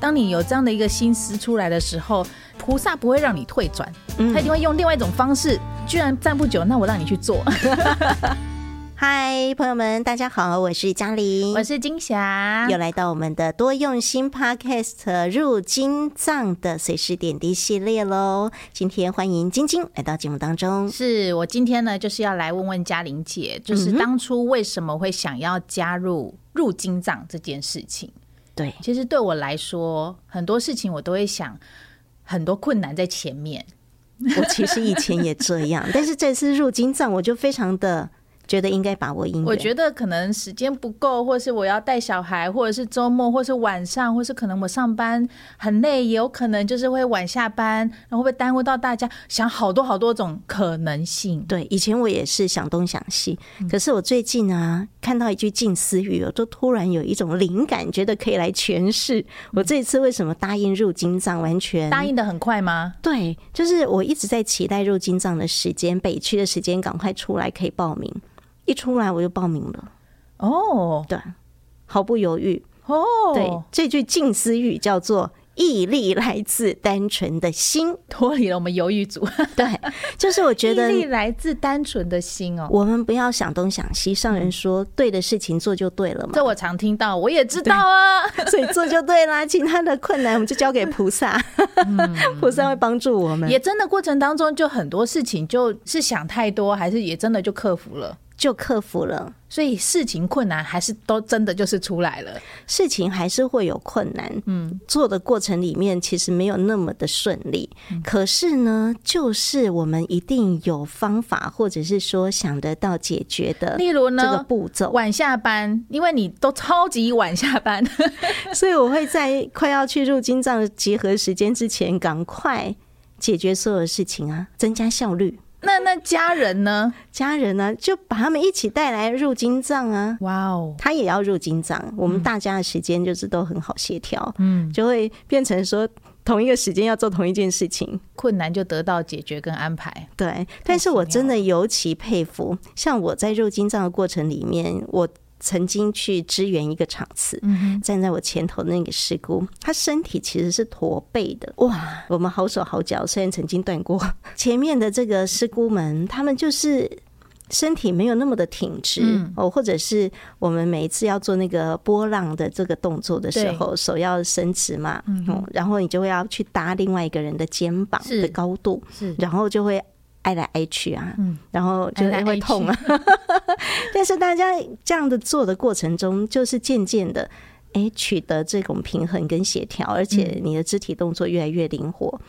当你有这样的一个心思出来的时候，菩萨不会让你退转，嗯、他一定会用另外一种方式。居然站不久，那我让你去做。嗨，朋友们，大家好，我是嘉玲，我是金霞，又来到我们的多用心 Podcast 入金藏的随时点滴系列喽。今天欢迎晶晶来到节目当中。是我今天呢，就是要来问问嘉玲姐，就是当初为什么会想要加入入金藏这件事情？对，其实对我来说，很多事情我都会想，很多困难在前面。我其实以前也这样，但是这次入金藏，我就非常的。觉得应该把握音乐。我觉得可能时间不够，或是我要带小孩，或者是周末，或是晚上，或是可能我上班很累，也有可能就是会晚下班，然后会不会耽误到大家？想好多好多种可能性。对，以前我也是想东想西，可是我最近啊，看到一句近思语，我就突然有一种灵感，觉得可以来诠释我这一次为什么答应入金藏。完全答应的很快吗？对，就是我一直在期待入金藏的时间，北区的时间赶快出来可以报名。一出来我就报名了，哦，oh. 对，毫不犹豫，哦，oh. 对，这句近思语叫做“毅力来自单纯的心”，脱离了我们犹豫组，对，就是我觉得毅力来自单纯的心哦，我们不要想东想西，上人说对的事情做就对了嘛，这我常听到，我也知道啊，所以做就对啦，其他的困难我们就交给菩萨，菩萨会帮助我们。也真的过程当中，就很多事情就是想太多，还是也真的就克服了。就克服了，所以事情困难还是都真的就是出来了。事情还是会有困难，嗯，做的过程里面其实没有那么的顺利。嗯、可是呢，就是我们一定有方法，或者是说想得到解决的。例如呢，这个步骤晚下班，因为你都超级晚下班，所以我会在快要去入金藏集合时间之前，赶快解决所有事情啊，增加效率。那那家人呢？家人呢？就把他们一起带来入金藏啊！哇哦，他也要入金藏，我们大家的时间就是都很好协调，嗯，就会变成说同一个时间要做同一件事情，困难就得到解决跟安排。对，但是我真的尤其佩服，像我在入金藏的过程里面，我。曾经去支援一个场次，站在我前头的那个师姑，她身体其实是驼背的。哇，我们好手好脚，虽然曾经断过，前面的这个师姑们，他们就是身体没有那么的挺直哦，或者是我们每一次要做那个波浪的这个动作的时候，手要伸直嘛，嗯，然后你就会要去搭另外一个人的肩膀的高度，是，然后就会。挨来挨去啊，嗯，然后就会痛啊。挨来挨但是大家这样的做的过程中，就是渐渐的，哎，取得这种平衡跟协调，而且你的肢体动作越来越灵活。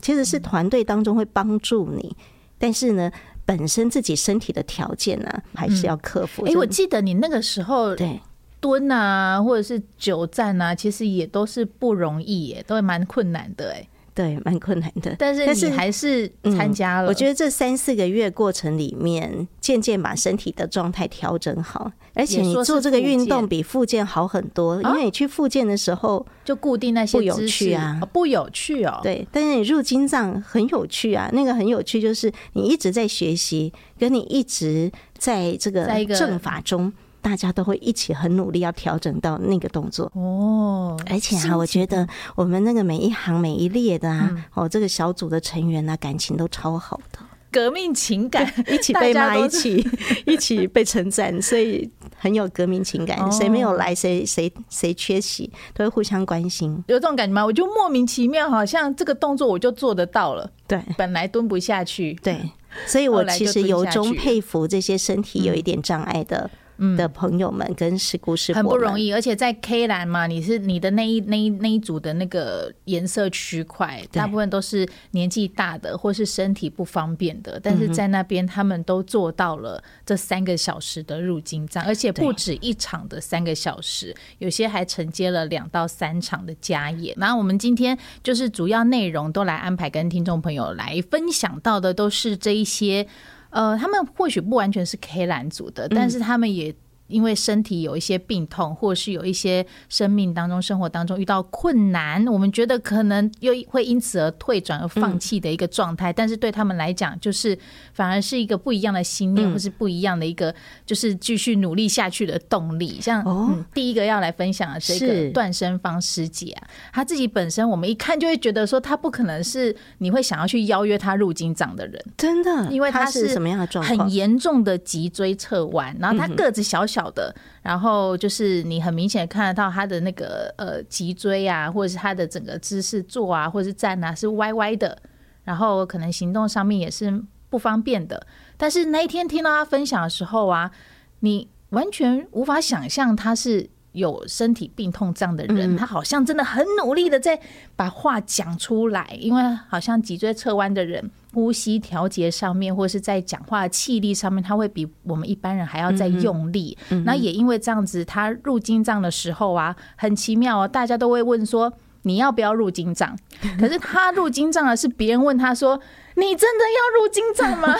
其实是团队当中会帮助你，但是呢，本身自己身体的条件呢，还是要克服。哎，我记得你那个时候对蹲啊，或者是久站啊，其实也都是不容易耶，都蛮困难的哎。对，蛮困难的，但是你还是参加了。嗯，我觉得这三四个月过程里面，渐渐把身体的状态调整好，而且你做这个运动比复健好很多，因为你去复健的时候就固定那些不有趣啊，不有趣哦。对，但是你入金藏很有趣啊，那个很有趣就是你一直在学习，跟你一直在这个正法中。大家都会一起很努力，要调整到那个动作哦。而且啊，我觉得我们那个每一行每一列的啊，哦，这个小组的成员啊，感情都超好的，革命情感，一起 被骂，一起 一起被称赞，所以很有革命情感。谁没有来，谁谁谁缺席，都会互相关心。有这种感觉吗？我就莫名其妙，好像这个动作我就做得到了。对，本来蹲不下去，对，所以我其实由衷佩服这些身体有一点障碍的。的朋友们跟师姑师父很不容易，而且在 K 栏嘛，你是你的那一那一那一组的那个颜色区块，大部分都是年纪大的或是身体不方便的，但是在那边他们都做到了这三个小时的入金站，而且不止一场的三个小时，有些还承接了两到三场的加演。然后我们今天就是主要内容都来安排跟听众朋友来分享到的，都是这一些。呃，他们或许不完全是 K 蓝组的，但是他们也因为身体有一些病痛，或是有一些生命当中、生活当中遇到困难，我们觉得可能又会因此而退转、而放弃的一个状态。嗯、但是对他们来讲，就是反而是一个不一样的心念，或是不一样的一个，就是继续努力下去的动力。像、哦嗯、第一个要来分享的这个段生芳师姐啊，她自己本身我们一看就会觉得说，她不可能是你会想要去邀约她入经藏的人，真的，因为她是什么样的状况？很严重的脊椎侧弯，然后她个子小小的。然后就是你很明显看得到他的那个呃脊椎啊，或者是他的整个姿势坐啊，或者是站啊是歪歪的，然后可能行动上面也是不方便的。但是那一天听到他分享的时候啊，你完全无法想象他是。有身体病痛这样的人，他好像真的很努力的在把话讲出来，因为好像脊椎侧弯的人，呼吸调节上面，或是在讲话气力上面，他会比我们一般人还要再用力。那也因为这样子，他入金藏的时候啊，很奇妙哦，大家都会问说，你要不要入金藏？可是他入金藏的是别人问他说。你真的要入金藏吗？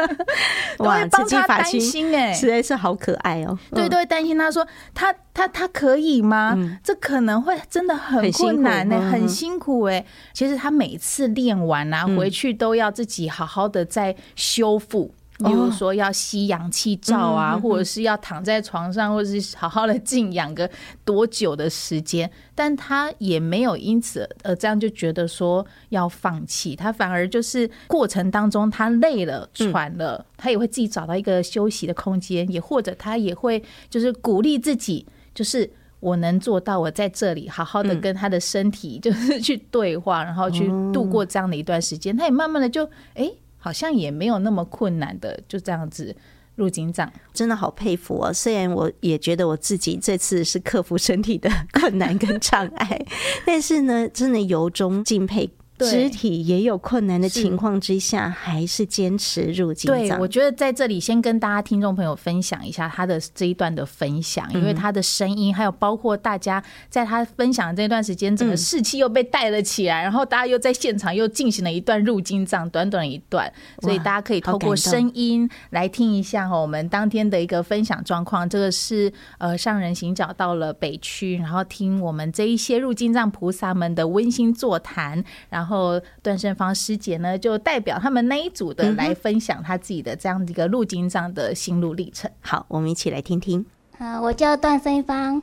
哇，帮他担心哎、欸，实在是好可爱哦。对，都会担心他说他他他可以吗？嗯、这可能会真的很困难呢、欸，很辛苦哎、欸。其实他每次练完啊，回去都要自己好好的再修复。比如说要吸氧气罩啊，或者是要躺在床上，或者是好好的静养个多久的时间，但他也没有因此呃这样就觉得说要放弃，他反而就是过程当中他累了喘了，他也会自己找到一个休息的空间，也或者他也会就是鼓励自己，就是我能做到，我在这里好好的跟他的身体 就是去对话，然后去度过这样的一段时间，他也慢慢的就哎。好像也没有那么困难的，就这样子入警长，真的好佩服哦！虽然我也觉得我自己这次是克服身体的 困难跟障碍，但是呢，真的由衷敬佩。肢体也有困难的情况之下，还是坚持入金藏。对，我觉得在这里先跟大家听众朋友分享一下他的这一段的分享，因为他的声音，还有包括大家在他分享的这段时间，整个士气又被带了起来，然后大家又在现场又进行了一段入金藏，短短一段，所以大家可以透过声音来听一下哈，我们当天的一个分享状况。这个是呃上人行脚到了北区，然后听我们这一些入金藏菩萨们的温馨座谈，然后。然后段生芳师姐呢，就代表他们那一组的来分享他自己的这样的一个路径上的心路历程。好，我们一起来听听。啊，我叫段生芳，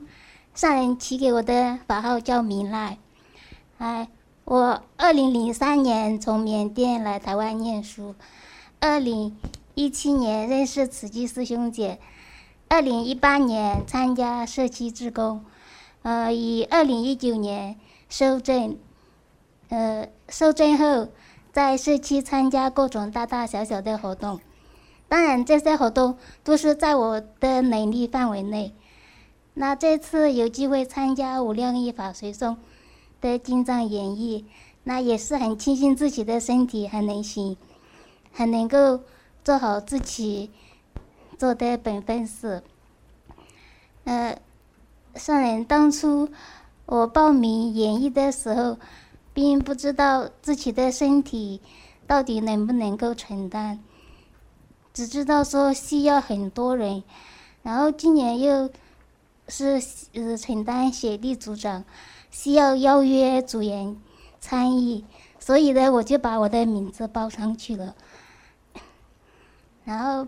上人起给我的法号叫明赖。哎，我二零零三年从缅甸来台湾念书，二零一七年认识慈济师兄姐，二零一八年参加社区志工，呃，以二零一九年受证。呃，受证后，在社区参加各种大大小小的活动，当然这些活动都是在我的能力范围内。那这次有机会参加无量义法随诵的进藏演绎，那也是很庆幸自己的身体还能行，还能够做好自己做的本分事。呃，上人当初我报名演绎的时候。并不知道自己的身体到底能不能够承担，只知道说需要很多人，然后今年又是呃承担协力组长，需要邀约组员参与，所以呢，我就把我的名字报上去了。然后，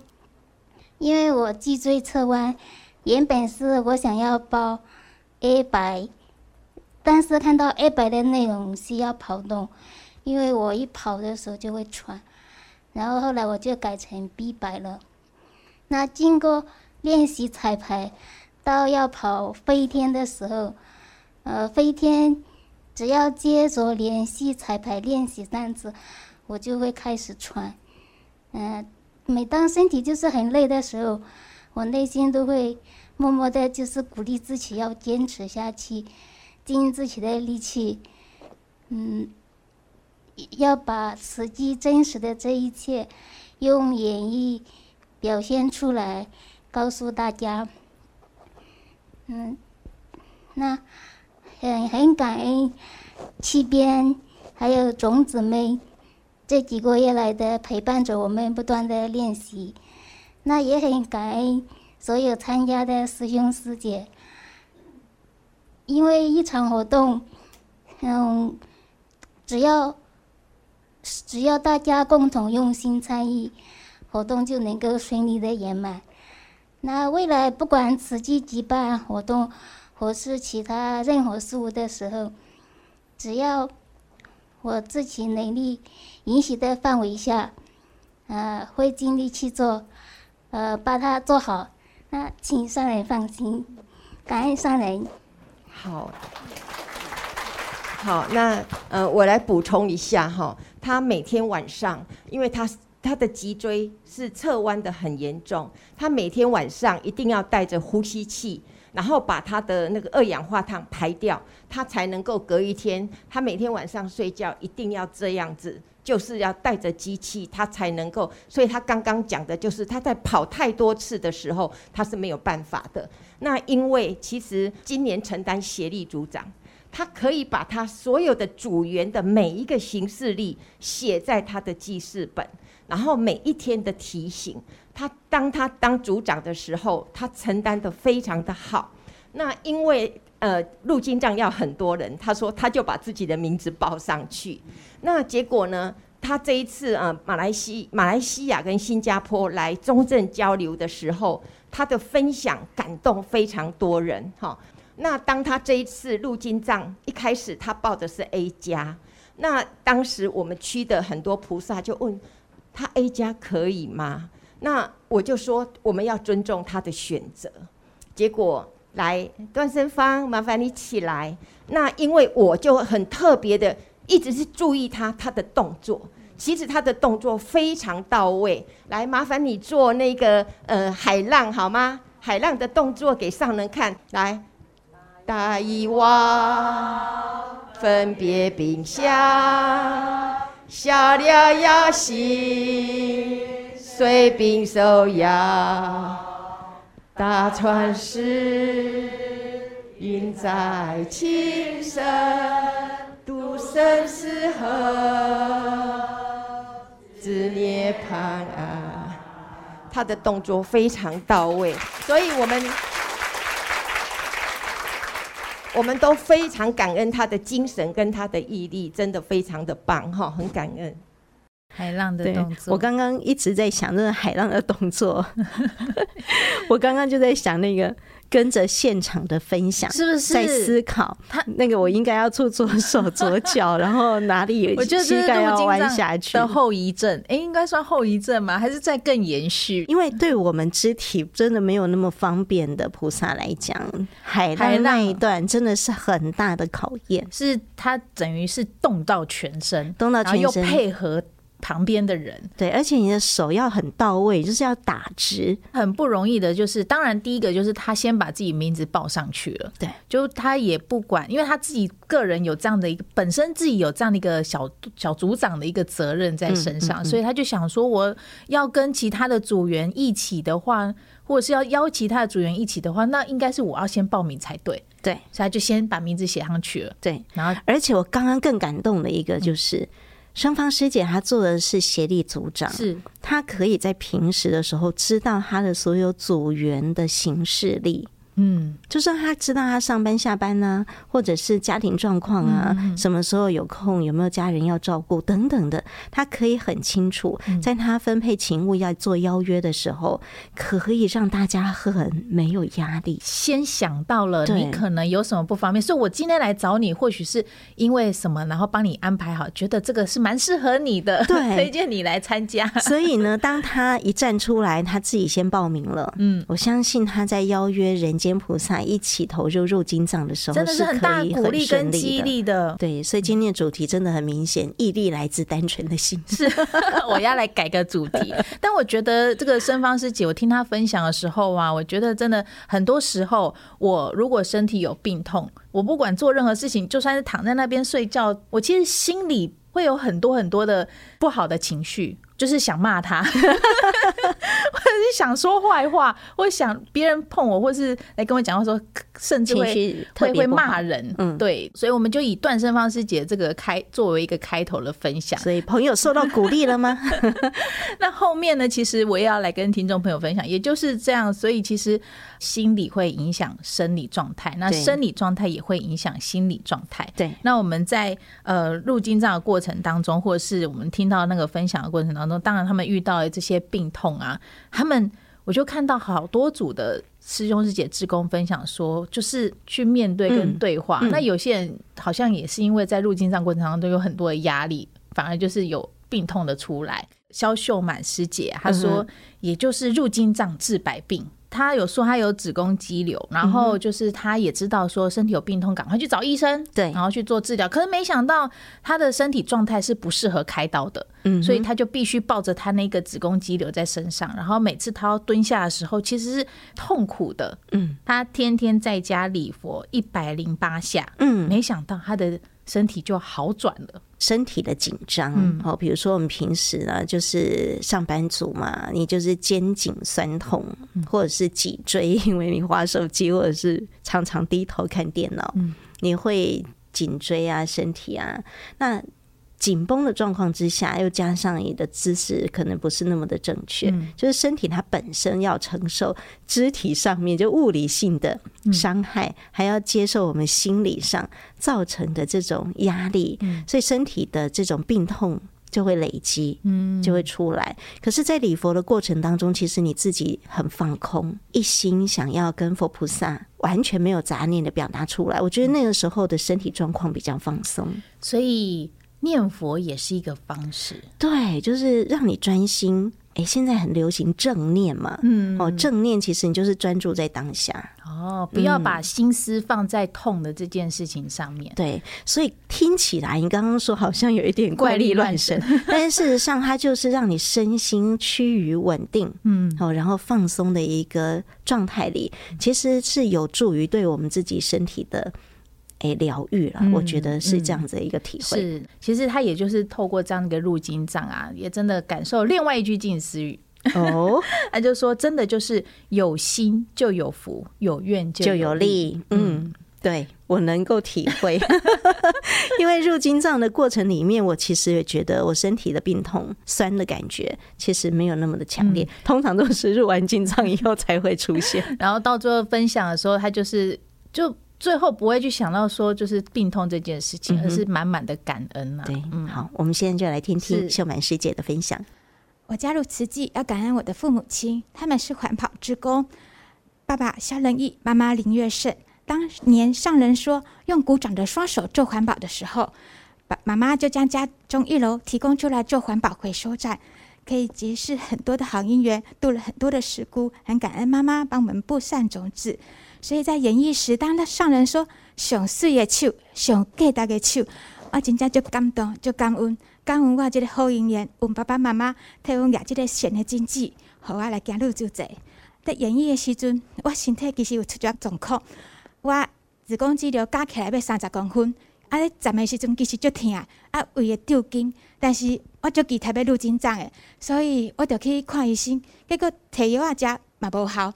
因为我脊椎侧弯，原本是我想要报 A 百。但是看到 A 百的内容需要跑动，因为我一跑的时候就会喘，然后后来我就改成 B 百了。那经过练习彩排，到要跑飞天的时候，呃，飞天只要接着联系彩排练习三次，我就会开始喘。嗯、每当身体就是很累的时候，我内心都会默默的，就是鼓励自己要坚持下去。尽自己的力气，嗯，要把实际真实的这一切用演绎表现出来，告诉大家。嗯，那很很感恩七边还有种子们这几个月来的陪伴着我们不断的练习。那也很感恩所有参加的师兄师姐，因为一场活动，嗯，只要只要大家共同用心参与，活动就能够顺利的圆满。那未来不管慈济举办活动，或是其他任何事务的时候，只要我自己能力允许的范围下，呃，会尽力去做，呃，把它做好。那请上人放心，感恩上人。好，好，那呃，我来补充一下哈，他每天晚上，因为他他的脊椎是侧弯的很严重，他每天晚上一定要带着呼吸器。然后把他的那个二氧化碳排掉，他才能够隔一天。他每天晚上睡觉一定要这样子，就是要带着机器，他才能够。所以他刚刚讲的就是他在跑太多次的时候，他是没有办法的。那因为其实今年承担协力组长，他可以把他所有的组员的每一个行事历写在他的记事本，然后每一天的提醒。他当他当组长的时候，他承担得非常的好。那因为呃入金藏要很多人，他说他就把自己的名字报上去。那结果呢，他这一次呃马来西马来西亚跟新加坡来中正交流的时候，他的分享感动非常多人哈。那当他这一次入金藏一开始他报的是 A 加，那当时我们区的很多菩萨就问他 A 加可以吗？那我就说我们要尊重他的选择，结果来段生芳，麻烦你起来。那因为我就很特别的，一直是注意他他的动作，其实他的动作非常到位。来，麻烦你做那个呃海浪好吗？海浪的动作给上人看。来，大伊哇，分别冰箱，下了呀西。随并收呀，大船是运载轻生，渡生死河，至涅槃啊！他的动作非常到位，所以我们我们都非常感恩他的精神跟他的毅力，真的非常的棒哈，很感恩。海浪的动作，我刚刚一直在想那个海浪的动作。我刚刚就在想那个跟着现场的分享，是不是在思考他那个我应该要做左手左脚，然后哪里有 膝盖要弯下去的后遗症？哎、欸，应该算后遗症吗？还是在更延续？因为对我们肢体真的没有那么方便的菩萨来讲，海浪那一段真的是很大的考验，是它等于是动到全身，动到全身配合。旁边的人，对，而且你的手要很到位，就是要打直，很不容易的。就是当然，第一个就是他先把自己名字报上去了，对，就他也不管，因为他自己个人有这样的一个本身自己有这样的一个小小组长的一个责任在身上，嗯嗯嗯，所以他就想说，我要跟其他的组员一起的话，或者是要邀其他的组员一起的话，那应该是我要先报名才对，对，所以他就先把名字写上去了，对，然后而且我刚刚更感动的一个就是。嗯双方师姐她做的是协力组长，是她可以在平时的时候知道她的所有组员的行事历。嗯，就是他知道他上班下班呢、啊，或者是家庭状况啊，嗯、什么时候有空，有没有家人要照顾等等的，他可以很清楚，在他分配勤务要做邀约的时候，可以让大家很没有压力。先想到了你可能有什么不方便，所以我今天来找你，或许是因为什么，然后帮你安排好，觉得这个是蛮适合你的，对，推荐你来参加。所以呢，当他一站出来，他自己先报名了，嗯，我相信他在邀约人。见菩萨一起投入入金藏的时候，真的是很大鼓励跟激励的。对，所以今天的主题真的很明显，毅力来自单纯的心。是，我要来改个主题。但我觉得这个生方师姐，我听她分享的时候啊，我觉得真的很多时候，我如果身体有病痛，我不管做任何事情，就算是躺在那边睡觉，我其实心里会有很多很多的不好的情绪。就是想骂他，或者是想说坏话，或者想别人碰我，或是来跟我讲话说，甚至会会会骂人。嗯，对，所以我们就以段生芳师姐这个开作为一个开头的分享。所以朋友受到鼓励了吗？那后面呢？其实我也要来跟听众朋友分享，也就是这样。所以其实心理会影响生理状态，那生理状态也会影响心理状态。对，那我们在呃入金藏的过程当中，或者是我们听到那个分享的过程当中，当然他们遇到了这些病痛啊，他们我就看到好多组的师兄师姐志工分享说，就是去面对跟对话。嗯嗯、那有些人好像也是因为在入金藏过程当中都有很多的压力，反而就是有病痛的出来。肖秀满师姐她说，也就是入金藏治百病。他有说他有子宫肌瘤，然后就是他也知道说身体有病痛，赶快去找医生，对，然后去做治疗。可是没想到他的身体状态是不适合开刀的，嗯，所以他就必须抱着他那个子宫肌瘤在身上，然后每次他要蹲下的时候，其实是痛苦的，嗯，他天天在家礼佛一百零八下，嗯，没想到他的。身体就好转了，身体的紧张，哦，比如说我们平时呢，就是上班族嘛，你就是肩颈酸痛，或者是脊椎，因为你滑手机，或者是常常低头看电脑，你会颈椎啊，身体啊，那。紧绷的状况之下，又加上你的姿势可能不是那么的正确，嗯、就是身体它本身要承受肢体上面就物理性的伤害，嗯、还要接受我们心理上造成的这种压力，嗯、所以身体的这种病痛就会累积，嗯，就会出来。可是，在礼佛的过程当中，其实你自己很放空，一心想要跟佛菩萨完全没有杂念的表达出来。我觉得那个时候的身体状况比较放松，所以。念佛也是一个方式，对，就是让你专心。哎，现在很流行正念嘛，嗯，哦，正念其实你就是专注在当下，哦，不要把心思放在痛的这件事情上面。嗯、对，所以听起来你刚刚说好像有一点怪力乱神，但是事实上它就是让你身心趋于稳定，嗯，哦，然后放松的一个状态里，其实是有助于对我们自己身体的。哎，疗愈了，我觉得是这样子的一个体会。是，其实他也就是透过这样一个入金藏啊，也真的感受另外一句近思语哦，他就说，真的就是有心就有福，有愿就有力。嗯，对我能够体会，因为入金藏的过程里面，我其实也觉得我身体的病痛、酸的感觉其实没有那么的强烈，通常都是入完金藏以后才会出现。然后到最后分享的时候，他就是就。最后不会去想到说就是病痛这件事情，而是满满的感恩啊。对，嗯，好，我们现在就来听听秀满师姐的分享。我加入慈济要感恩我的父母亲，他们是环保之工。爸爸肖仁义，妈妈林月胜。当年上人说用鼓掌的双手做环保的时候，爸妈妈就将家中一楼提供出来做环保回收站，可以结识很多的好姻缘，度了很多的时孤。很感恩妈妈帮我们布善种子。所以在演绎时，当那上人说“上水的手，上给大的手”，我真正就感动，就感恩，感恩我这个好姻缘，阮爸爸妈妈替阮养这个善的种子，互我来行路就济。在演绎的时阵，我身体其实有出咗状况，我子宫肌瘤加起来要三十公分，啊，咧站的时阵其实就疼，啊，胃会抽筋，但是我就期待要入经藏的，所以我就去看医生，结果摕药仔食嘛无效。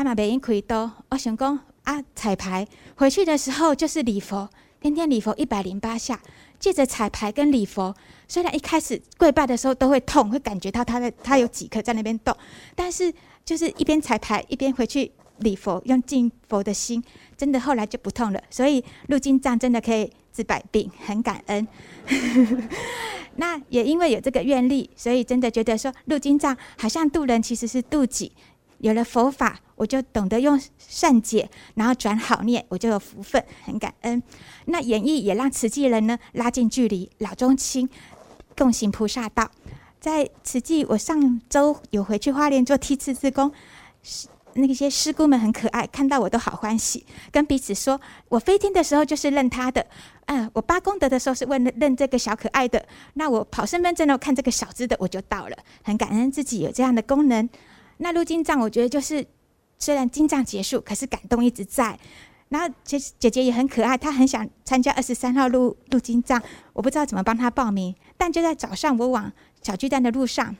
阿妈没用开刀，我想讲啊，彩排回去的时候就是礼佛，天天礼佛一百零八下，借着彩排跟礼佛，虽然一开始跪拜的时候都会痛，会感觉到他的他有几颗在那边动，但是就是一边彩排一边回去礼佛，用敬佛的心，真的后来就不痛了。所以入金藏真的可以治百病，很感恩。那也因为有这个愿力，所以真的觉得说入金藏好像渡人其实是渡己。有了佛法，我就懂得用善解，然后转好念，我就有福分，很感恩。那演绎也让慈济人呢拉近距离，老中青共行菩萨道。在慈济，我上周有回去花莲做梯次志工，那些师姑们很可爱，看到我都好欢喜，跟彼此说：我飞天的时候就是认他的，嗯、我八功德的时候是问了认这个小可爱的，那我跑身份证呢看这个小只的，我就到了，很感恩自己有这样的功能。那入金藏，我觉得就是虽然金藏结束，可是感动一直在。然后其实姐姐也很可爱，她很想参加二十三号入入金藏，我不知道怎么帮她报名。但就在早上，我往小巨蛋的路上，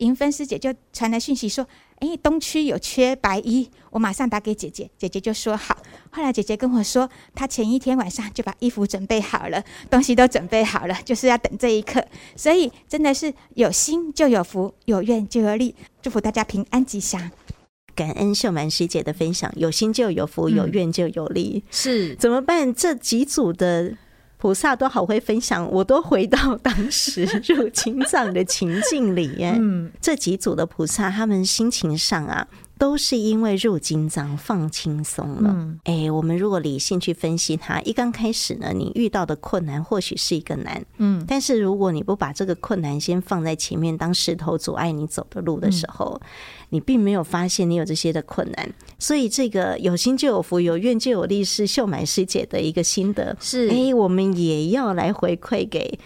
银芬师姐就传来讯息说：“哎，东区有缺白衣。”我马上打给姐姐，姐姐就说好。后来姐姐跟我说，她前一天晚上就把衣服准备好了，东西都准备好了，就是要等这一刻。所以真的是有心就有福，有愿就有力。祝福大家平安吉祥。感恩秀满师姐的分享，有心就有福，有愿就有力。嗯、是怎么办？这几组的。菩萨都好会分享，我都回到当时 入金藏的情境里。嗯，这几组的菩萨，他们心情上啊。都是因为入金藏放轻松了。嗯，哎，我们如果理性去分析它，一刚开始呢，你遇到的困难或许是一个难，嗯，但是如果你不把这个困难先放在前面当石头阻碍你走的路的时候，嗯，你并没有发现你有这些的困难。所以这个有心就有福，有愿就有力，是秀满师姐的一个心得。是，哎，我们也要来回馈给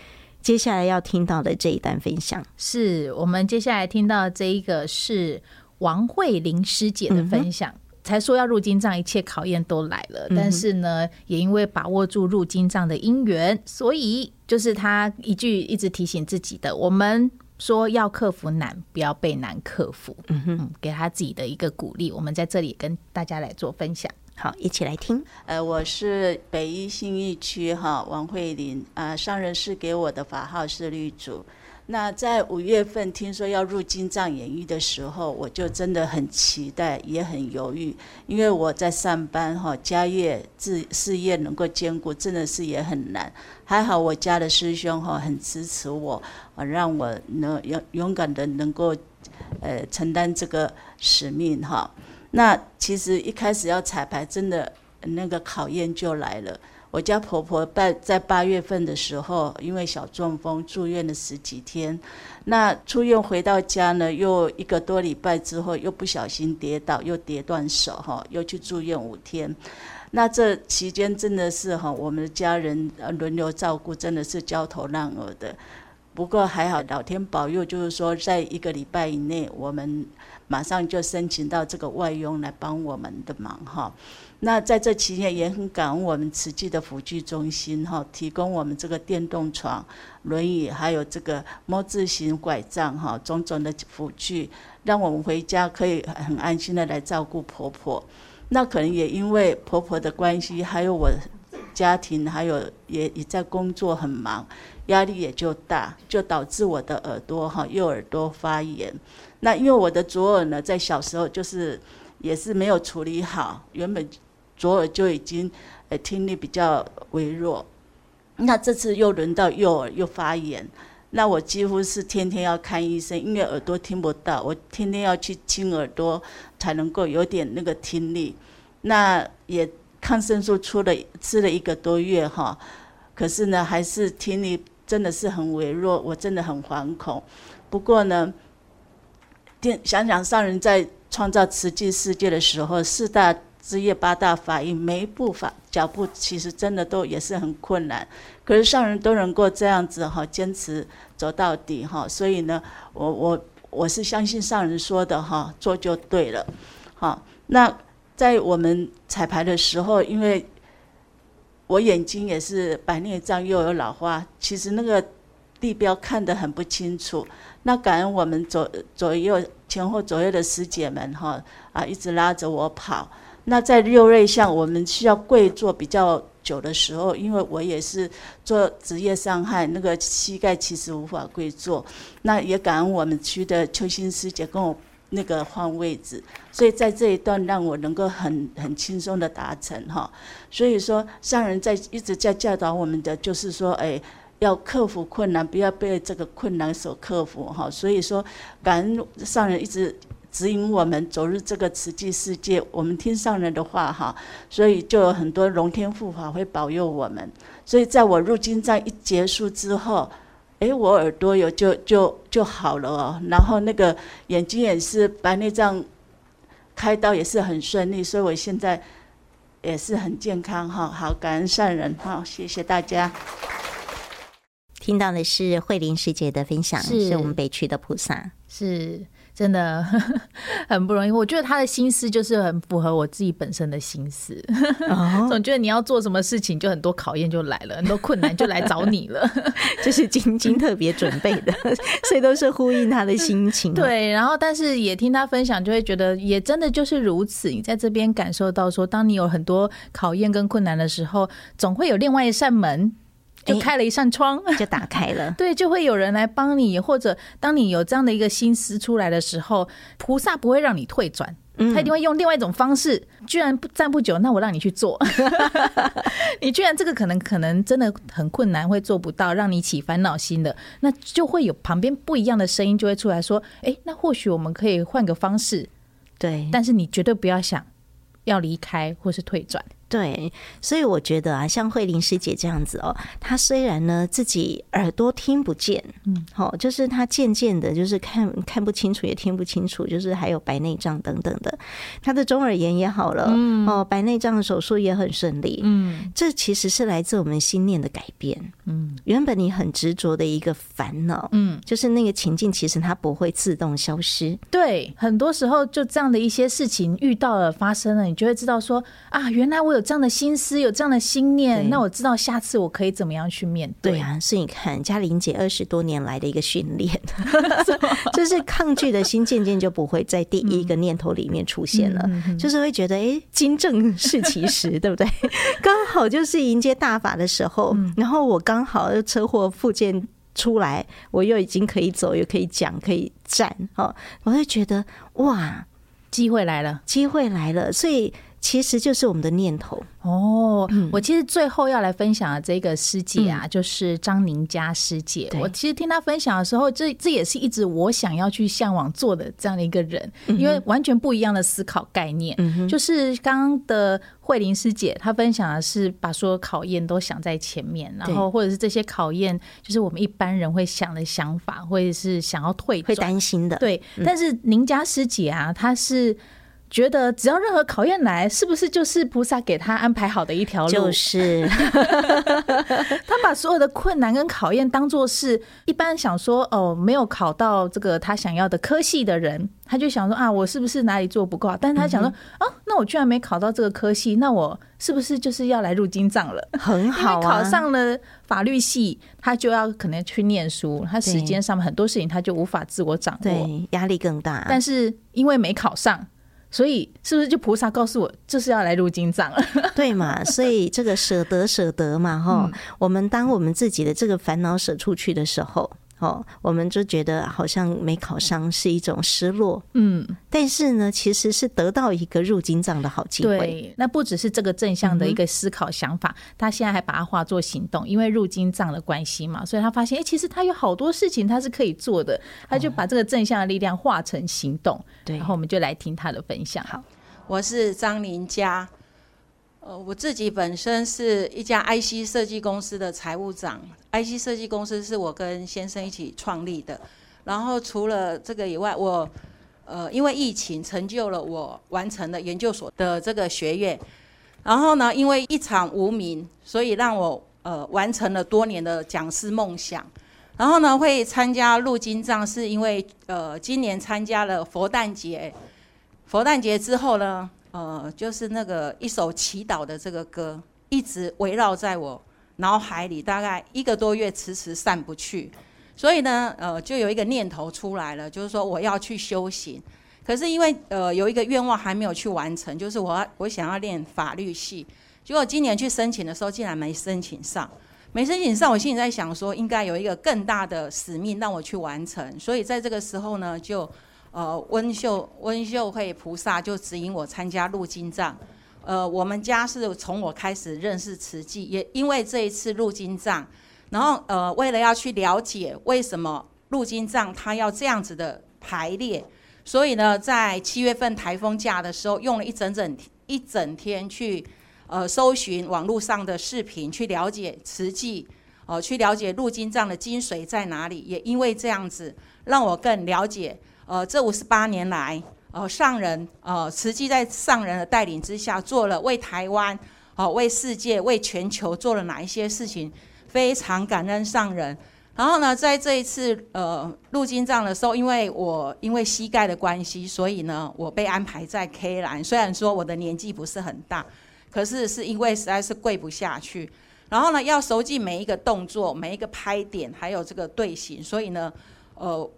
接下来要听到的这一段分享。是我们接下来听到的这一个是。王慧玲师姐的分享，嗯、才说要入金藏，一切考验都来了。嗯、但是呢，也因为把握住入金藏的因缘，所以就是他一句一直提醒自己的：我们说要克服难，不要被难克服。嗯哼嗯，给他自己的一个鼓励。我们在这里跟大家来做分享。好，一起来听。呃，我是北一新义区哈王慧玲啊、呃，上人是给我的法号是绿主。那在五月份听说要入金藏演艺的时候，我就真的很期待，也很犹豫，因为我在上班哈，家业、事事业能够兼顾，真的是也很难。还好我家的师兄哈很支持我，让我能勇勇敢的能够呃承担这个使命哈。那其实一开始要彩排，真的那个考验就来了。我家婆婆在在八月份的时候，因为小中风住院了十几天，那出院回到家呢，又一个多礼拜之后，又不小心跌倒，又跌断手哈，又去住院五天。那这期间真的是哈，我们的家人轮流照顾，真的是焦头烂额的。不过还好，老天保佑，就是说在一个礼拜以内，我们马上就申请到这个外佣来帮我们的忙哈。那在这期间也很感恩我们慈济的辅具中心哈，提供我们这个电动床、轮椅，还有这个摸字型拐杖哈，种种的辅具，让我们回家可以很安心的来照顾婆婆。那可能也因为婆婆的关系，还有我家庭，还有也也在工作很忙，压力也就大，就导致我的耳朵哈右耳朵发炎。那因为我的左耳呢，在小时候就是也是没有处理好，原本。左耳就已经，呃，听力比较微弱，那这次又轮到右耳又发炎，那我几乎是天天要看医生，因为耳朵听不到，我天天要去清耳朵才能够有点那个听力。那也抗生素出了吃了一个多月哈，可是呢还是听力真的是很微弱，我真的很惶恐。不过呢，听想想上人在创造奇迹世界的时候，四大。职业八大法印，每一步法脚步其实真的都也是很困难，可是上人都能够这样子哈坚持走到底哈，所以呢，我我我是相信上人说的哈，做就对了，好，那在我们彩排的时候，因为我眼睛也是白内障又有老花，其实那个地标看得很不清楚，那感恩我们左左右前后左右的师姐们哈啊一直拉着我跑。那在六瑞像，我们需要跪坐比较久的时候，因为我也是做职业伤害，那个膝盖其实无法跪坐。那也感恩我们区的邱心师姐跟我那个换位置，所以在这一段让我能够很很轻松的达成哈。所以说上人在一直在教导我们的，就是说，哎，要克服困难，不要被这个困难所克服哈。所以说，感恩上人一直。指引我们走入这个慈济世界，我们听上人的话哈，所以就有很多龙天护法会保佑我们。所以在我入金藏一结束之后，诶，我耳朵有就就就好了哦，然后那个眼睛也是白内障开刀也是很顺利，所以我现在也是很健康哈。好，感恩善人哈，谢谢大家。听到的是慧玲师姐的分享，是，是我们北区的菩萨，是。真的 很不容易。我觉得他的心思就是很符合我自己本身的心思。哦、总觉得你要做什么事情，就很多考验就来了，很多困难就来找你了。这是晶晶特别准备的，所以都是呼应他的心情。对，然后但是也听他分享，就会觉得也真的就是如此。你在这边感受到说，当你有很多考验跟困难的时候，总会有另外一扇门。就开了一扇窗，就打开了。对，就会有人来帮你，或者当你有这样的一个心思出来的时候，菩萨不会让你退转，他一定会用另外一种方式。居然不站不久，那我让你去做。你居然这个可能可能真的很困难，会做不到，让你起烦恼心的，那就会有旁边不一样的声音就会出来说：“哎，那或许我们可以换个方式。”对，但是你绝对不要想要离开或是退转。对，所以我觉得啊，像慧玲师姐这样子哦，她虽然呢自己耳朵听不见，嗯，好，就是她渐渐的，就是看看不清楚，也听不清楚，就是还有白内障等等的，她的中耳炎也好了，嗯，哦，白内障的手术也很顺利，嗯，这其实是来自我们心念的改变，嗯，原本你很执着的一个烦恼，嗯，就是那个情境，其实它不会自动消失，对，很多时候就这样的一些事情遇到了发生了，你就会知道说啊，原来我有。这样的心思，有这样的心念，那我知道下次我可以怎么样去面对。对啊，所以你看嘉玲姐二十多年来的一个训练，就是抗拒的心渐渐就不会在第一个念头里面出现了，嗯、就是会觉得哎，金正是其时，对不对？刚好就是迎接大法的时候，嗯、然后我刚好车祸复健出来，我又已经可以走，又可以讲，可以站，哦，我会觉得哇，机会来了，机会来了，所以。其实就是我们的念头哦。我其实最后要来分享的这个师姐啊，就是张宁佳师姐。我其实听她分享的时候，这这也是一直我想要去向往做的这样的一个人，因为完全不一样的思考概念。就是刚刚的慧玲师姐，她分享的是把所有考验都想在前面，然后或者是这些考验，就是我们一般人会想的想法，或者是想要退、会担心的。对，但是宁佳师姐啊，她是。觉得只要任何考验来，是不是就是菩萨给他安排好的一条路？就是 他把所有的困难跟考验当做是一般想说哦，没有考到这个他想要的科系的人，他就想说啊，我是不是哪里做不够好？但是他想说、嗯、啊，那我居然没考到这个科系，那我是不是就是要来入金藏了？很好、啊，因为考上了法律系，他就要可能去念书，他时间上面很多事情他就无法自我掌握，对，压力更大。但是因为没考上。所以是不是就菩萨告诉我，这是要来入金藏了？对嘛？所以这个舍得舍得嘛，哈、嗯。我们当我们自己的这个烦恼舍出去的时候。哦，我们就觉得好像没考上是一种失落，嗯，但是呢，其实是得到一个入金藏的好机会。对，那不只是这个正向的一个思考想法，嗯、他现在还把它化作行动，因为入金藏的关系嘛，所以他发现，哎、欸，其实他有好多事情他是可以做的，他就把这个正向的力量化成行动。对、哦，然后我们就来听他的分享。好，我是张林佳。呃，我自己本身是一家 IC 设计公司的财务长，IC 设计公司是我跟先生一起创立的。然后除了这个以外，我呃因为疫情成就了我完成了研究所的这个学业。然后呢，因为一场无名，所以让我呃完成了多年的讲师梦想。然后呢，会参加入经藏，是因为呃今年参加了佛诞节，佛诞节之后呢。呃，就是那个一首祈祷的这个歌，一直围绕在我脑海里，大概一个多月，迟迟散不去。所以呢，呃，就有一个念头出来了，就是说我要去修行。可是因为呃有一个愿望还没有去完成，就是我我想要练法律系。结果今年去申请的时候，竟然没申请上，没申请上，我心里在想说，应该有一个更大的使命让我去完成。所以在这个时候呢，就。呃，温秀温秀慧菩萨就指引我参加入金藏。呃，我们家是从我开始认识慈济，也因为这一次入金藏，然后呃，为了要去了解为什么入金藏它要这样子的排列，所以呢，在七月份台风假的时候，用了一整整一整天去呃搜寻网络上的视频，去了解慈济，呃，去了解入金藏的精髓在哪里。也因为这样子，让我更了解。呃，这五十八年来，呃，上人，呃，慈济在上人的带领之下，做了为台湾，好、为世界，为全球做了哪一些事情，非常感恩上人。然后呢，在这一次呃入金藏的时候，因为我因为膝盖的关系，所以呢，我被安排在 K 栏。虽然说我的年纪不是很大，可是是因为实在是跪不下去。然后呢，要熟记每一个动作、每一个拍点，还有这个队形，所以呢，呃，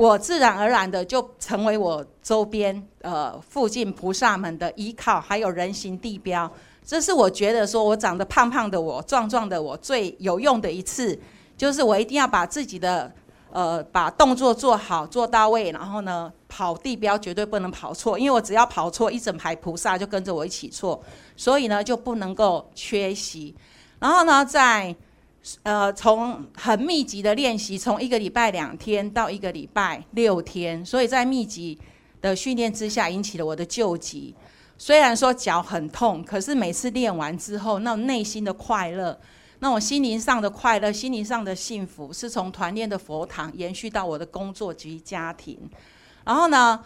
我自然而然的就成为我周边呃附近菩萨们的依靠，还有人形地标。这是我觉得说我长得胖胖的我、壮壮的我最有用的一次。就是我一定要把自己的呃把动作做好做到位，然后呢跑地标绝对不能跑错，因为我只要跑错，一整排菩萨就跟着我一起错，所以呢就不能够缺席。然后呢在呃从很密集的练习，从一个礼拜两天到一个礼拜六天，所以在密集的训练之下，引起了我的旧疾。虽然说脚很痛，可是每次练完之后，那种内心的快乐。那我心灵上的快乐，心灵上的幸福，是从团练的佛堂延续到我的工作及家庭。然后呢，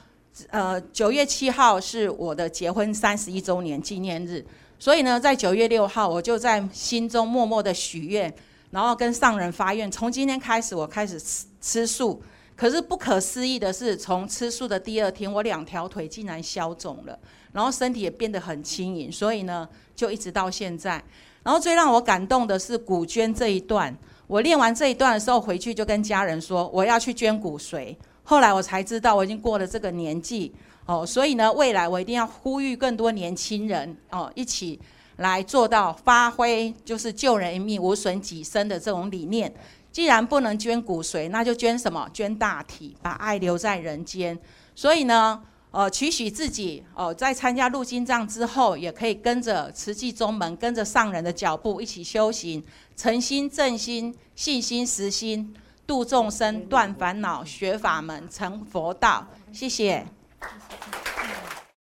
呃，九月七号是我的结婚三十一周年纪念日，所以呢，在九月六号，我就在心中默默的许愿，然后跟上人发愿，从今天开始，我开始吃吃素。可是不可思议的是，从吃素的第二天，我两条腿竟然消肿了，然后身体也变得很轻盈，所以呢，就一直到现在。然后最让我感动的是骨捐这一段，我练完这一段的时候，回去就跟家人说我要去捐骨髓。后来我才知道我已经过了这个年纪哦，所以呢，未来我一定要呼吁更多年轻人哦，一起来做到发挥就是救人一命无损己身的这种理念。既然不能捐骨髓，那就捐什么？捐大体，把爱留在人间。所以呢。呃，期许自己哦、在参加入金藏之后，也可以跟着慈济宗门，跟着上人的脚步一起修行，诚心正心，信心实心，度众生，断烦恼，学法门，成佛道。谢谢。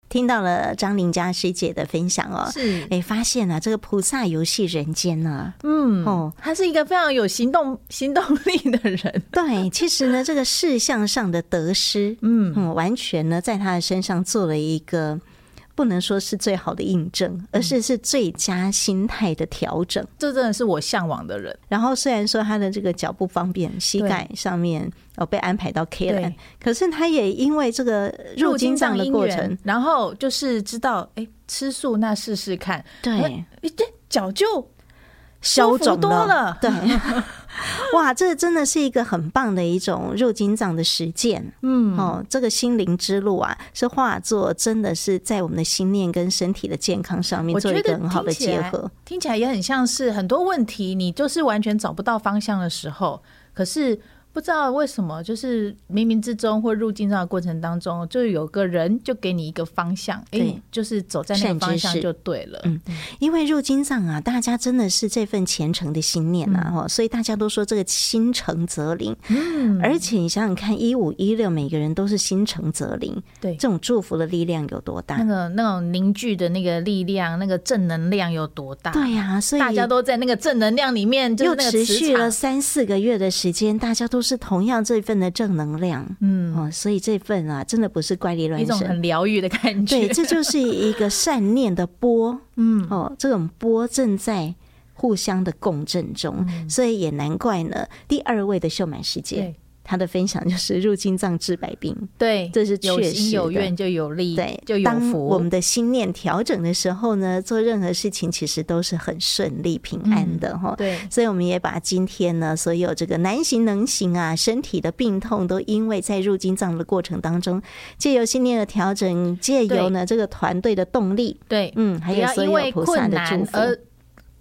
听到了张玲佳师姐的分享哦，是哎，发现了、啊、这个菩萨游戏人间呢、啊，嗯哦，他是一个非常有行动行动力的人。对，其实呢，这个事项上的得失，嗯嗯，完全呢在他的身上做了一个。不能说是最好的印证，而是是最佳心态的调整。这真的是我向往的人。然后虽然说他的这个脚不方便，膝盖上面哦被安排到 K 栏，可是他也因为这个入金藏的过程，然后就是知道哎吃素那试试看，对，这脚就消肿多了，对。哇，这真的是一个很棒的一种入金藏的实践。嗯，哦，这个心灵之路啊，是化作真的是在我们的心念跟身体的健康上面做一个很好的结合。听起来也很像是很多问题，你就是完全找不到方向的时候，可是。不知道为什么，就是冥冥之中或入金藏的过程当中，就有个人就给你一个方向，哎、欸，就是走在那个方向就对了。嗯，因为入金藏啊，大家真的是这份虔诚的心念啊，哈、嗯，所以大家都说这个心诚则灵。嗯，而且你想想看，一五一六每个人都是心诚则灵，对，这种祝福的力量有多大？那个那种凝聚的那个力量，那个正能量有多大？对呀、啊，所以大家都在那个正能量里面，就又持续了三四个月的时间，大家都。都是同样这份的正能量，嗯哦，所以这份啊，真的不是怪力乱神，一种很疗愈的感觉。对，这就是一个善念的波，嗯哦，这种波正在互相的共振中，嗯、所以也难怪呢。第二位的秀满师姐。他的分享就是入金藏治百病，对，这是确实。有愿就有利，对，就有福。当我们的心念调整的时候呢，做任何事情其实都是很顺利、平安的哈、嗯。对，所以我们也把今天呢，所有这个难行能行啊，身体的病痛，都因为在入金藏的过程当中，借由心念的调整，借由呢这个团队的动力，对，嗯，还有所有菩萨的祝福。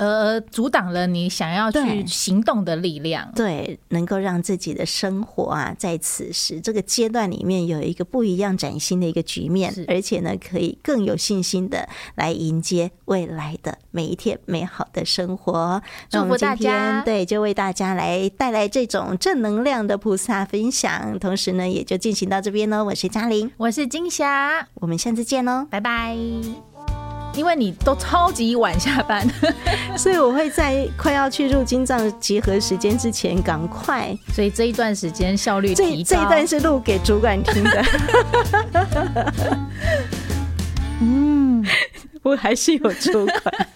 呃，阻挡了你想要去行动的力量，对，能够让自己的生活啊，在此时这个阶段里面有一个不一样崭新的一个局面，而且呢，可以更有信心的来迎接未来的每一天美好的生活。祝福大家，对，就为大家来带来这种正能量的菩萨分享，同时呢，也就进行到这边喽。我是嘉玲，我是金霞，我们下次见喽，拜拜。因为你都超级晚下班，所以我会在快要去入金藏集合时间之前赶快，所以这一段时间效率。这这一段是录给主管听的。嗯，我还是有主管。